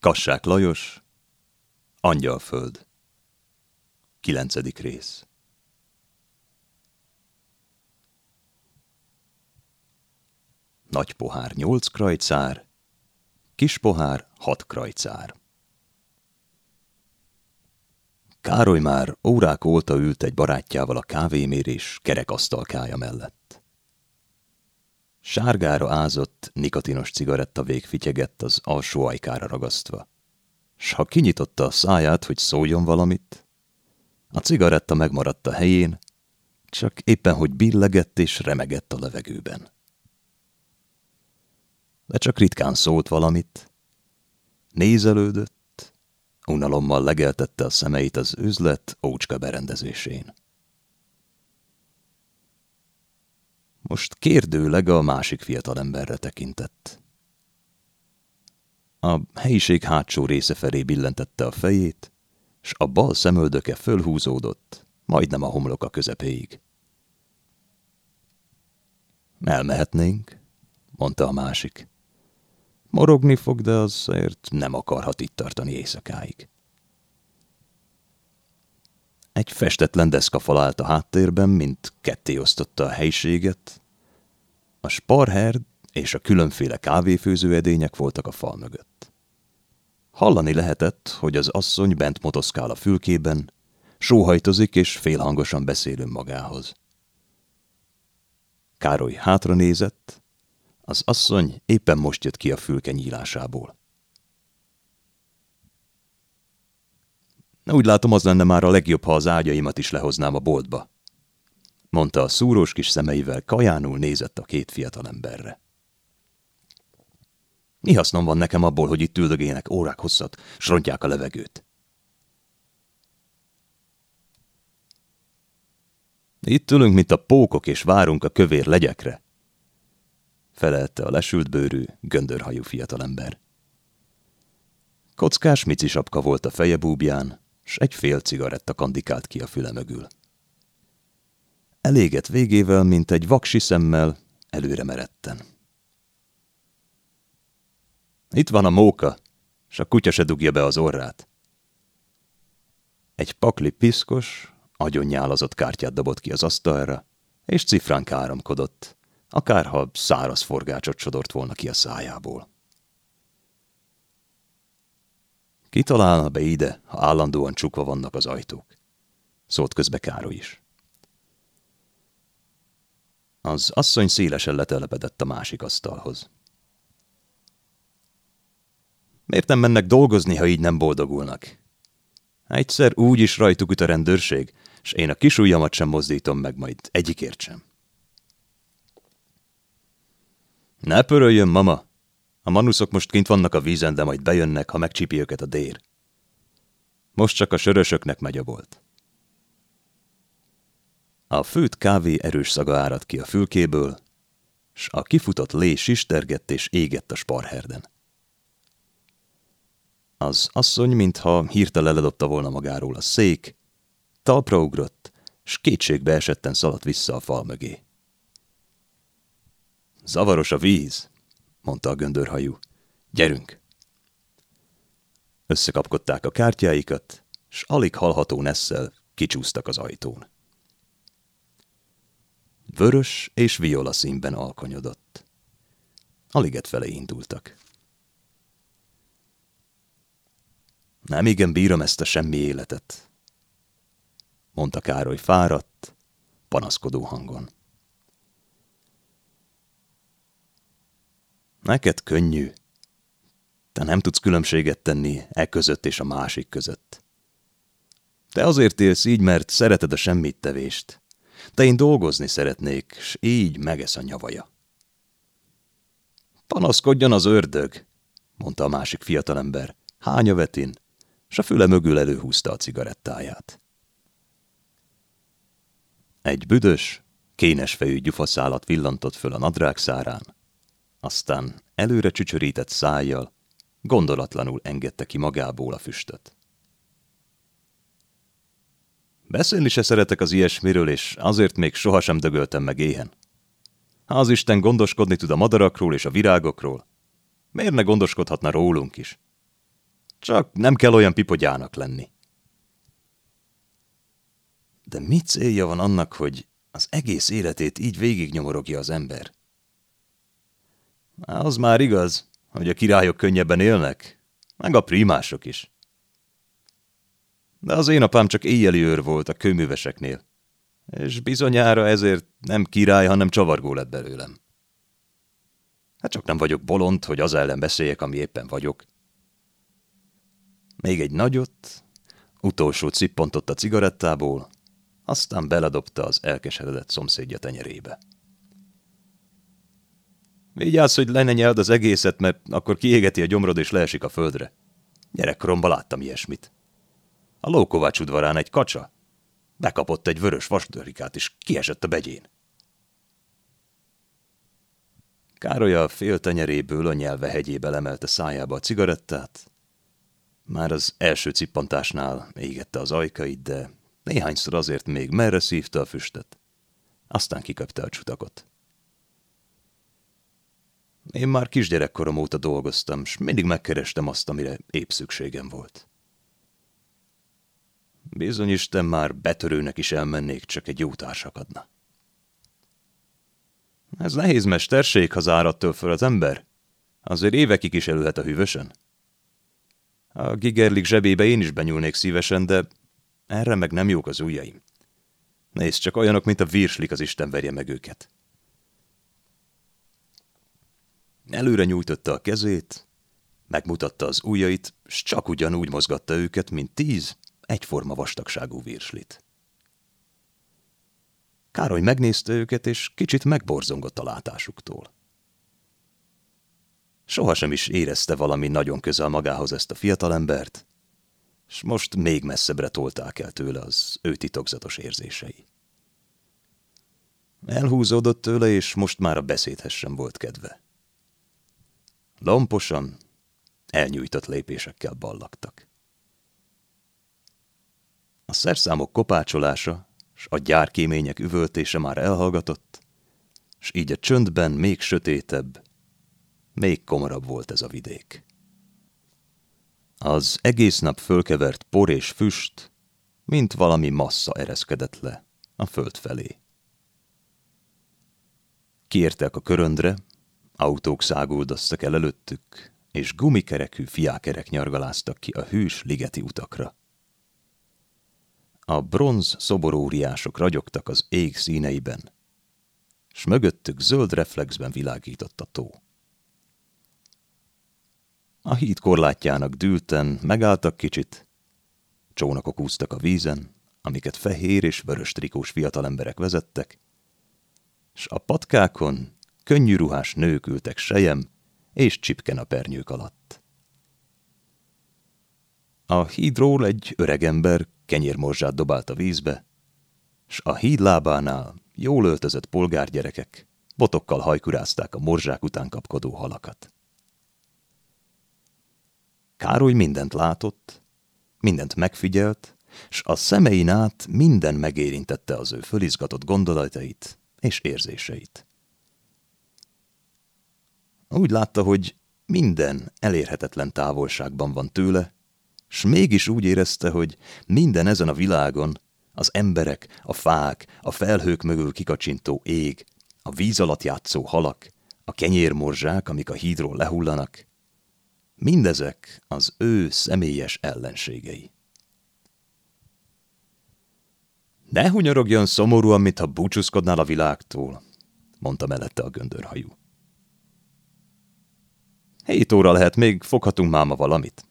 Kassák Lajos, Angyalföld, kilencedik rész. Nagy pohár nyolc krajcár, kis pohár hat krajcár. Károly már órák óta ült egy barátjával a kávémérés kerekasztalkája mellett. Sárgára ázott, nikotinos cigaretta végfityegett az alsó ajkára ragasztva. S ha kinyitotta a száját, hogy szóljon valamit, a cigaretta megmaradt a helyén, csak éppen, hogy billegett és remegett a levegőben. De csak ritkán szólt valamit, nézelődött, Unalommal legeltette a szemeit az üzlet ócska berendezésén. Most kérdőleg a másik fiatalemberre tekintett. A helyiség hátsó része felé billentette a fejét, s a bal szemöldöke fölhúzódott, majdnem a homloka közepéig. Elmehetnénk, mondta a másik. Morogni fog, de azért nem akarhat itt tartani éjszakáig. Egy festetlen deszkafal állt a háttérben, mint ketté osztotta a helységet. A sparherd és a különféle kávéfőzőedények voltak a fal mögött. Hallani lehetett, hogy az asszony bent motoszkál a fülkében, sóhajtozik és félhangosan beszél magához. Károly hátra nézett, az asszony éppen most jött ki a fülke nyílásából. Úgy látom, az lenne már a legjobb, ha az ágyaimat is lehoznám a boltba, mondta a szúrós kis szemeivel, kajánul nézett a két fiatalemberre. Mi hasznom van nekem abból, hogy itt üldögének órák hosszat, srontják a levegőt? Itt ülünk, mint a pókok, és várunk a kövér legyekre, felelte a lesült bőrű, göndörhajú fiatalember. Kockás mici sapka volt a feje búbján, s egy fél cigaretta kandikált ki a füle mögül. Elégett végével, mint egy vaksi szemmel, előre meredten. Itt van a móka, s a kutya se dugja be az orrát. Egy pakli piszkos, agyonnyálazott kártyát dobott ki az asztalra, és cifrán káromkodott, akárha száraz forgácsot sodort volna ki a szájából. Ki találna be ide, ha állandóan csukva vannak az ajtók? Szólt közbe Károly is. Az asszony szélesen letelepedett a másik asztalhoz. Miért nem mennek dolgozni, ha így nem boldogulnak? Egyszer úgy is rajtuk üt a rendőrség, és én a kisujjamat sem mozdítom meg majd egyikért sem. Ne pöröljön, mama! A manuszok most kint vannak a vízen, de majd bejönnek, ha megcsipi őket a dér. Most csak a sörösöknek megy a bolt. A főt kávé erős szaga árad ki a fülkéből, s a kifutott lé sistergett és égett a sparherden. Az asszony, mintha hirtelen ledobta volna magáról a szék, talpra ugrott, s kétségbe esetten szaladt vissza a fal mögé. Zavaros a víz, mondta a göndörhajú. Gyerünk! Összekapkodták a kártyáikat, s alig hallható nesszel kicsúsztak az ajtón. Vörös és viola színben alkonyodott. Aliget felé indultak. Nem igen bírom ezt a semmi életet, mondta Károly fáradt, panaszkodó hangon. Neked könnyű. Te nem tudsz különbséget tenni e között és a másik között. Te azért élsz így, mert szereted a semmit tevést. Te én dolgozni szeretnék, s így megesz a nyavaja. Panaszkodjon az ördög, mondta a másik fiatalember, hánya vetin, s a füle mögül előhúzta a cigarettáját. Egy büdös, kénes fejű gyufaszálat villantott föl a nadrág szárán, aztán előre csücsörített szájjal, gondolatlanul engedte ki magából a füstöt. Beszélni se szeretek az ilyesmiről, és azért még sohasem dögöltem meg éhen. Ha az Isten gondoskodni tud a madarakról és a virágokról, miért ne gondoskodhatna rólunk is? Csak nem kell olyan pipogyának lenni. De mi célja van annak, hogy az egész életét így végignyomorogja az ember? Az már igaz, hogy a királyok könnyebben élnek, meg a primások is. De az én apám csak éjjeli őr volt a kőműveseknél, és bizonyára ezért nem király, hanem csavargó lett belőlem. Hát csak nem vagyok bolond, hogy az ellen beszéljek, ami éppen vagyok. Még egy nagyot, utolsó cippontott a cigarettából, aztán beledobta az elkeseredett szomszédja tenyerébe. Vigyázz, hogy le ne az egészet, mert akkor kiégeti a gyomrod és leesik a földre. Gyerekkoromban láttam ilyesmit. A Lókovács udvarán egy kacsa. Bekapott egy vörös vasdörikát, és kiesett a begyén. Károly a fél tenyeréből a nyelve hegyébe lemelte szájába a cigarettát. Már az első cippantásnál égette az ajkait, de néhányszor azért még merre szívta a füstet. Aztán kiköpte a csutakot. Én már kisgyerekkorom óta dolgoztam, és mindig megkerestem azt, amire épp szükségem volt. Bizony Isten már betörőnek is elmennék, csak egy jó társak adna. Ez nehéz mesterség, ha zárattől föl az ember. Azért évekig is elülhet a hűvösen. A gigerlik zsebébe én is benyúlnék szívesen, de erre meg nem jók az ujjaim. Nézd, csak olyanok, mint a virslik, az Isten verje meg őket. Előre nyújtotta a kezét, megmutatta az ujjait, s csak ugyanúgy mozgatta őket, mint tíz egyforma vastagságú virslit. Károly megnézte őket, és kicsit megborzongott a látásuktól. Sohasem is érezte valami nagyon közel magához ezt a fiatalembert, és most még messzebbre tolták el tőle az ő titokzatos érzései. Elhúzódott tőle, és most már a beszédhez sem volt kedve. Lomposan, elnyújtott lépésekkel ballagtak. A szerszámok kopácsolása s a gyárkémények üvöltése már elhallgatott, s így a csöndben még sötétebb, még komorabb volt ez a vidék. Az egész nap fölkevert por és füst, mint valami massza ereszkedett le a föld felé. Kiértek a köröndre, autók száguldoztak el előttük, és gumikerekű fiákerek nyargaláztak ki a hűs ligeti utakra. A bronz szoboróriások ragyogtak az ég színeiben, s mögöttük zöld reflexben világított a tó. A híd korlátjának dűlten megálltak kicsit, csónakok úztak a vízen, amiket fehér és vörös trikós fiatalemberek vezettek, s a patkákon könnyű ruhás nők ültek sejem és csipken a pernyők alatt. A hídról egy öregember kenyérmorzsát dobált a vízbe, s a híd lábánál jól öltözött polgárgyerekek botokkal hajkurázták a morzsák után kapkodó halakat. Károly mindent látott, mindent megfigyelt, s a szemein át minden megérintette az ő fölizgatott gondolatait és érzéseit. Úgy látta, hogy minden elérhetetlen távolságban van tőle, s mégis úgy érezte, hogy minden ezen a világon, az emberek, a fák, a felhők mögül kikacsintó ég, a víz alatt játszó halak, a kenyérmorzsák, amik a hídról lehullanak, mindezek az ő személyes ellenségei. Ne hunyorogjon szomorúan, mintha búcsúzkodnál a világtól, mondta mellette a göndörhajú. Hét óra lehet, még foghatunk máma valamit.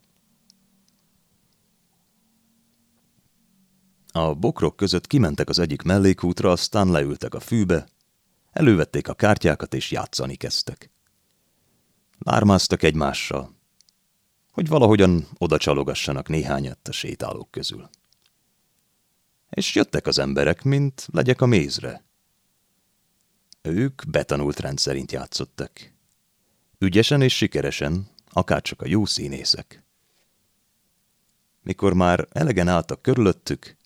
A bokrok között kimentek az egyik mellékútra, aztán leültek a fűbe, elővették a kártyákat és játszani kezdtek. Lármáztak egymással, hogy valahogyan oda csalogassanak néhányat a sétálók közül. És jöttek az emberek, mint legyek a mézre. Ők betanult rendszerint játszottak. Ügyesen és sikeresen, akárcsak a jó színészek. Mikor már elegen álltak körülöttük,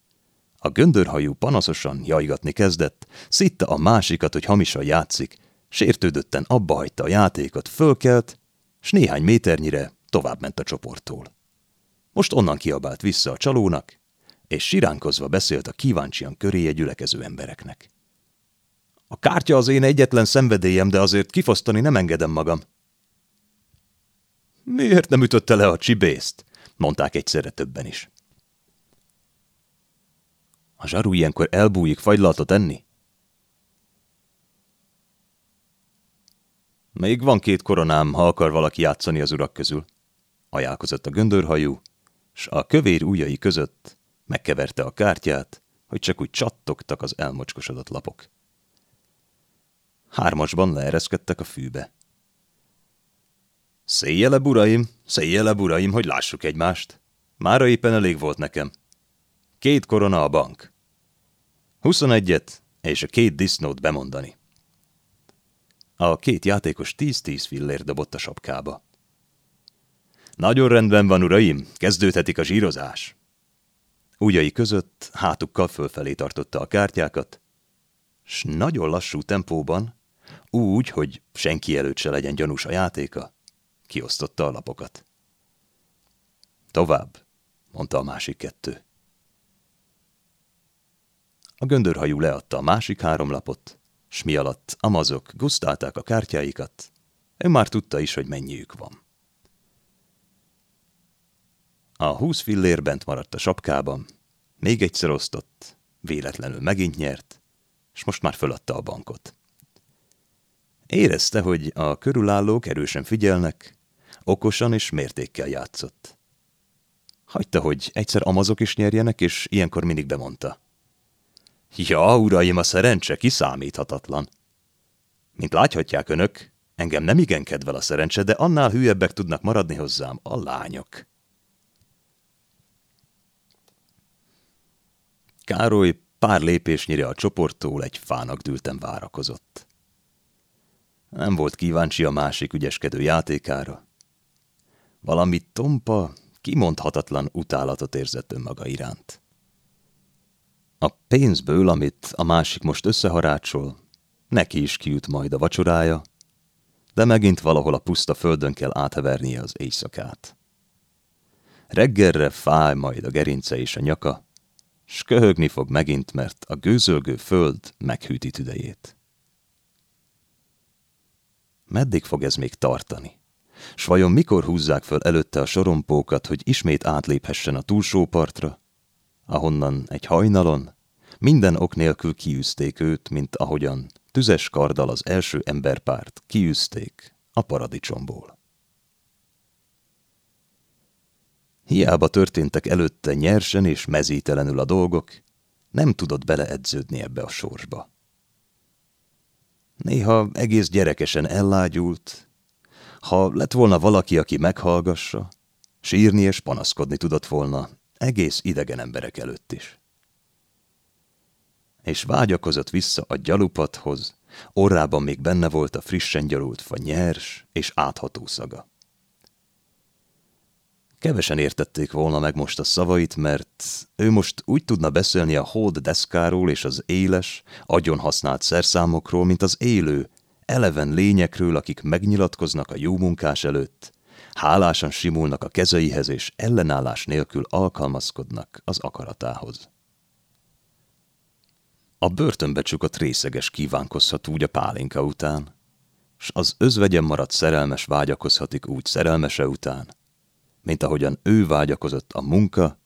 a göndörhajú panaszosan jajgatni kezdett, szitta a másikat, hogy hamisan játszik, sértődötten abba hagyta a játékot, fölkelt, s néhány méternyire tovább ment a csoporttól. Most onnan kiabált vissza a csalónak, és siránkozva beszélt a kíváncsian köréje gyülekező embereknek. A kártya az én egyetlen szenvedélyem, de azért kifosztani nem engedem magam. Miért nem ütötte le a csibészt? mondták egyszerre többen is. A zsaru ilyenkor elbújik fagylaltot enni? Még van két koronám, ha akar valaki játszani az urak közül. Ajánlkozott a göndörhajú, s a kövér ujjai között megkeverte a kártyát, hogy csak úgy csattogtak az elmocskosodott lapok. Hármasban leereszkedtek a fűbe. Széjjele, buraim, széjjele, buraim, hogy lássuk egymást. Mára éppen elég volt nekem. Két korona a bank. Huszonegyet és a két disznót bemondani. A két játékos tíz-tíz fillér dobott a sapkába. Nagyon rendben van, uraim, kezdődhetik a zsírozás. Újai között hátukkal fölfelé tartotta a kártyákat, s nagyon lassú tempóban, úgy, hogy senki előtt se legyen gyanús a játéka, kiosztotta a lapokat. Tovább, mondta a másik kettő. A göndörhajú leadta a másik három lapot, s mi alatt amazok gusztálták a kártyáikat, ő már tudta is, hogy mennyiük van. A húsz fillér bent maradt a sapkában, még egyszer osztott, véletlenül megint nyert, és most már föladta a bankot. Érezte, hogy a körülállók erősen figyelnek, okosan és mértékkel játszott. Hagyta, hogy egyszer amazok is nyerjenek, és ilyenkor mindig bemondta. Ja, uraim, a szerencse kiszámíthatatlan. Mint láthatják önök, engem nem igen kedvel a szerencse, de annál hülyebbek tudnak maradni hozzám a lányok. Károly pár lépésnyire a csoporttól egy fának dülten várakozott. Nem volt kíváncsi a másik ügyeskedő játékára. Valami tompa, kimondhatatlan utálatot érzett önmaga iránt. A pénzből, amit a másik most összeharácsol, neki is kijut majd a vacsorája, de megint valahol a puszta földön kell áthevernie az éjszakát. Reggelre fáj majd a gerince és a nyaka, s köhögni fog megint, mert a gőzölgő föld meghűti tüdejét. Meddig fog ez még tartani? S vajon mikor húzzák föl előtte a sorompókat, hogy ismét átléphessen a túlsó partra, ahonnan egy hajnalon minden ok nélkül kiűzték őt, mint ahogyan tüzes karddal az első emberpárt kiűzték a paradicsomból. Hiába történtek előtte nyersen és mezítelenül a dolgok, nem tudott beleedződni ebbe a sorsba. Néha egész gyerekesen ellágyult, ha lett volna valaki, aki meghallgassa, sírni és panaszkodni tudott volna egész idegen emberek előtt is. És vágyakozott vissza a gyalupathoz, orrában még benne volt a frissen gyalult fa nyers és átható szaga. Kevesen értették volna meg most a szavait, mert ő most úgy tudna beszélni a hód deszkáról és az éles, agyon használt szerszámokról, mint az élő, eleven lényekről, akik megnyilatkoznak a jó munkás előtt, hálásan simulnak a kezeihez és ellenállás nélkül alkalmazkodnak az akaratához. A börtönbe csukott részeges kívánkozhat úgy a pálinka után, s az özvegyen maradt szerelmes vágyakozhatik úgy szerelmese után, mint ahogyan ő vágyakozott a munka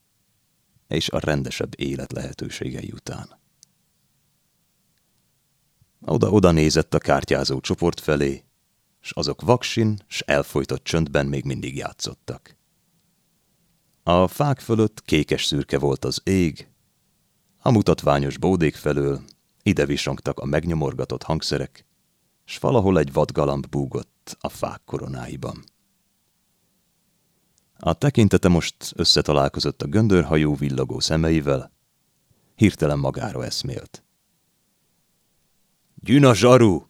és a rendesebb élet lehetőségei után. Oda-oda nézett a kártyázó csoport felé, s azok vaksin, s elfolytott csöndben még mindig játszottak. A fák fölött kékes szürke volt az ég, a mutatványos bódék felől ide visongtak a megnyomorgatott hangszerek, s valahol egy vadgalamb búgott a fák koronáiban. A tekintete most összetalálkozott a göndörhajó villogó szemeivel, hirtelen magára eszmélt. Gyűna zsaru!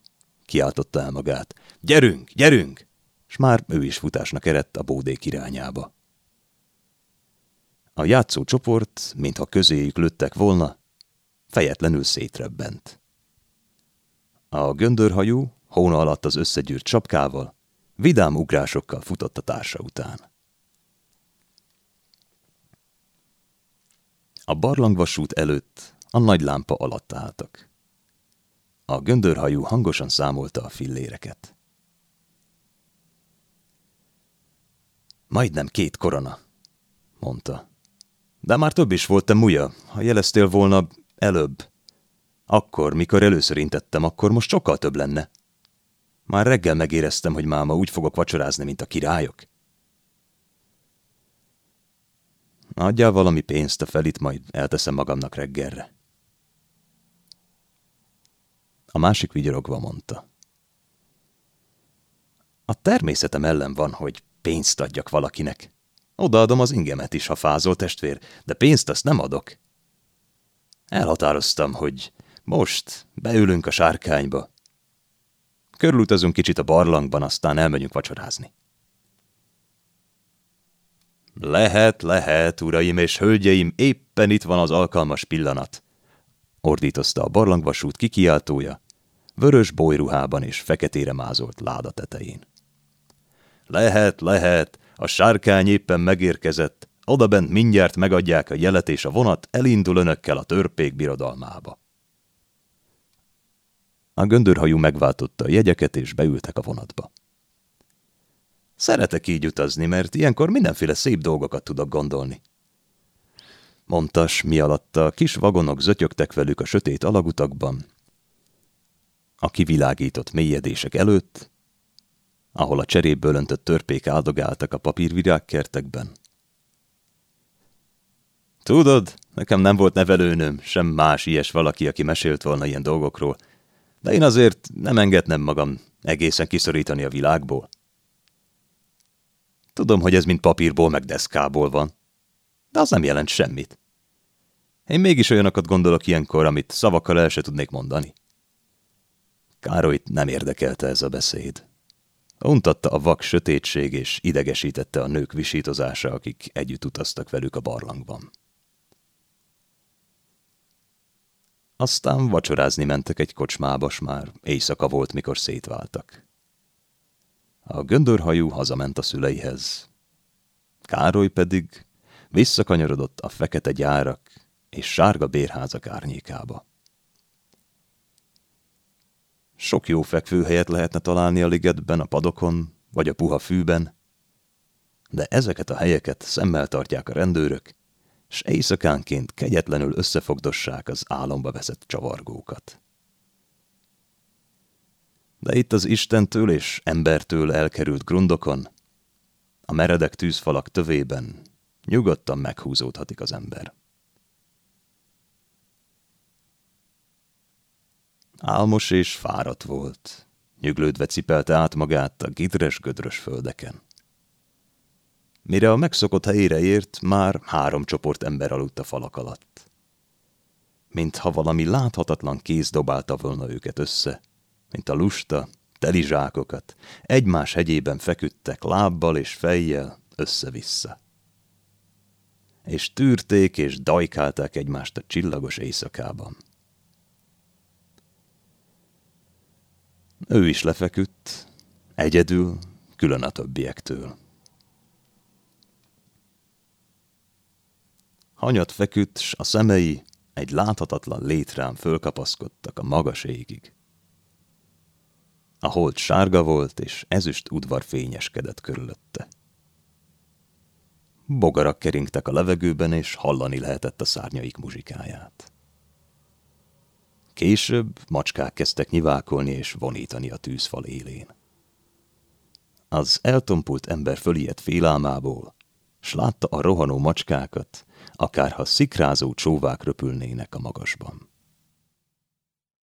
kiáltotta el magát. Gyerünk, gyerünk! És már ő is futásnak eredt a bódék irányába. A játszó csoport, mintha közéjük lőttek volna, fejetlenül szétrebbent. A göndörhajú, hóna alatt az összegyűrt csapkával, vidám ugrásokkal futott a társa után. A barlangvasút előtt a nagy lámpa alatt álltak. A göndörhajú hangosan számolta a filléreket. Majdnem két korona, mondta. De már több is volt, te muja. Ha jeleztél volna előbb. Akkor, mikor először intettem, akkor most sokkal több lenne. Már reggel megéreztem, hogy máma úgy fogok vacsorázni, mint a királyok. Adjál valami pénzt a felit, majd elteszem magamnak reggelre. A másik vigyorogva mondta. A természetem ellen van, hogy pénzt adjak valakinek. Odaadom az ingemet is, ha fázol testvér, de pénzt azt nem adok. Elhatároztam, hogy most beülünk a sárkányba. Körülutazunk kicsit a barlangban, aztán elmegyünk vacsorázni. Lehet, lehet, uraim és hölgyeim, éppen itt van az alkalmas pillanat, ordítozta a barlangvasút kikiáltója, vörös bolyruhában és feketére mázolt láda tetején. Lehet, lehet, a sárkány éppen megérkezett, odabent mindjárt megadják a jelet, és a vonat elindul önökkel a törpék birodalmába. A göndörhajú megváltotta a jegyeket, és beültek a vonatba. Szeretek így utazni, mert ilyenkor mindenféle szép dolgokat tudok gondolni. Mondtas, mi alatt a kis vagonok zötyögtek velük a sötét alagutakban, a kivilágított mélyedések előtt, ahol a cseréből öntött törpék áldogáltak a papírvirágkertekben. Tudod, nekem nem volt nevelőnöm, sem más ilyes valaki, aki mesélt volna ilyen dolgokról, de én azért nem engednem magam egészen kiszorítani a világból. Tudom, hogy ez mind papírból meg deszkából van, de az nem jelent semmit. Én mégis olyanokat gondolok ilyenkor, amit szavakkal el se tudnék mondani. Károlyt nem érdekelte ez a beszéd. Untatta a vak sötétség, és idegesítette a nők visítozása, akik együtt utaztak velük a barlangban. Aztán vacsorázni mentek egy kocsmába, s már éjszaka volt, mikor szétváltak. A göndörhajú hazament a szüleihez. Károly pedig visszakanyarodott a fekete gyárak és sárga bérházak árnyékába. Sok jó fekvőhelyet lehetne találni a ligetben, a padokon, vagy a puha fűben, de ezeket a helyeket szemmel tartják a rendőrök, s éjszakánként kegyetlenül összefogdossák az álomba veszett csavargókat. De itt az Istentől és embertől elkerült grundokon, a meredek tűzfalak tövében nyugodtan meghúzódhatik az ember. Álmos és fáradt volt, nyüglődve cipelte át magát a gidres-gödrös földeken. Mire a megszokott helyére ért, már három csoport ember aludt a falak alatt. Mintha valami láthatatlan kéz dobálta volna őket össze, mint a lusta, teli zsákokat, egymás hegyében feküdtek lábbal és fejjel össze-vissza. És tűrték és dajkálták egymást a csillagos éjszakában. Ő is lefeküdt, egyedül, külön a többiektől. Hanyat feküdt, s a szemei egy láthatatlan létrán fölkapaszkodtak a magas égig. A hold sárga volt, és ezüst udvar fényeskedett körülötte. Bogarak keringtek a levegőben, és hallani lehetett a szárnyaik muzsikáját. Később macskák kezdtek nyiválkolni és vonítani a tűzfal élén. Az eltompult ember fölijedt félálmából, s látta a rohanó macskákat, akárha szikrázó csóvák röpülnének a magasban.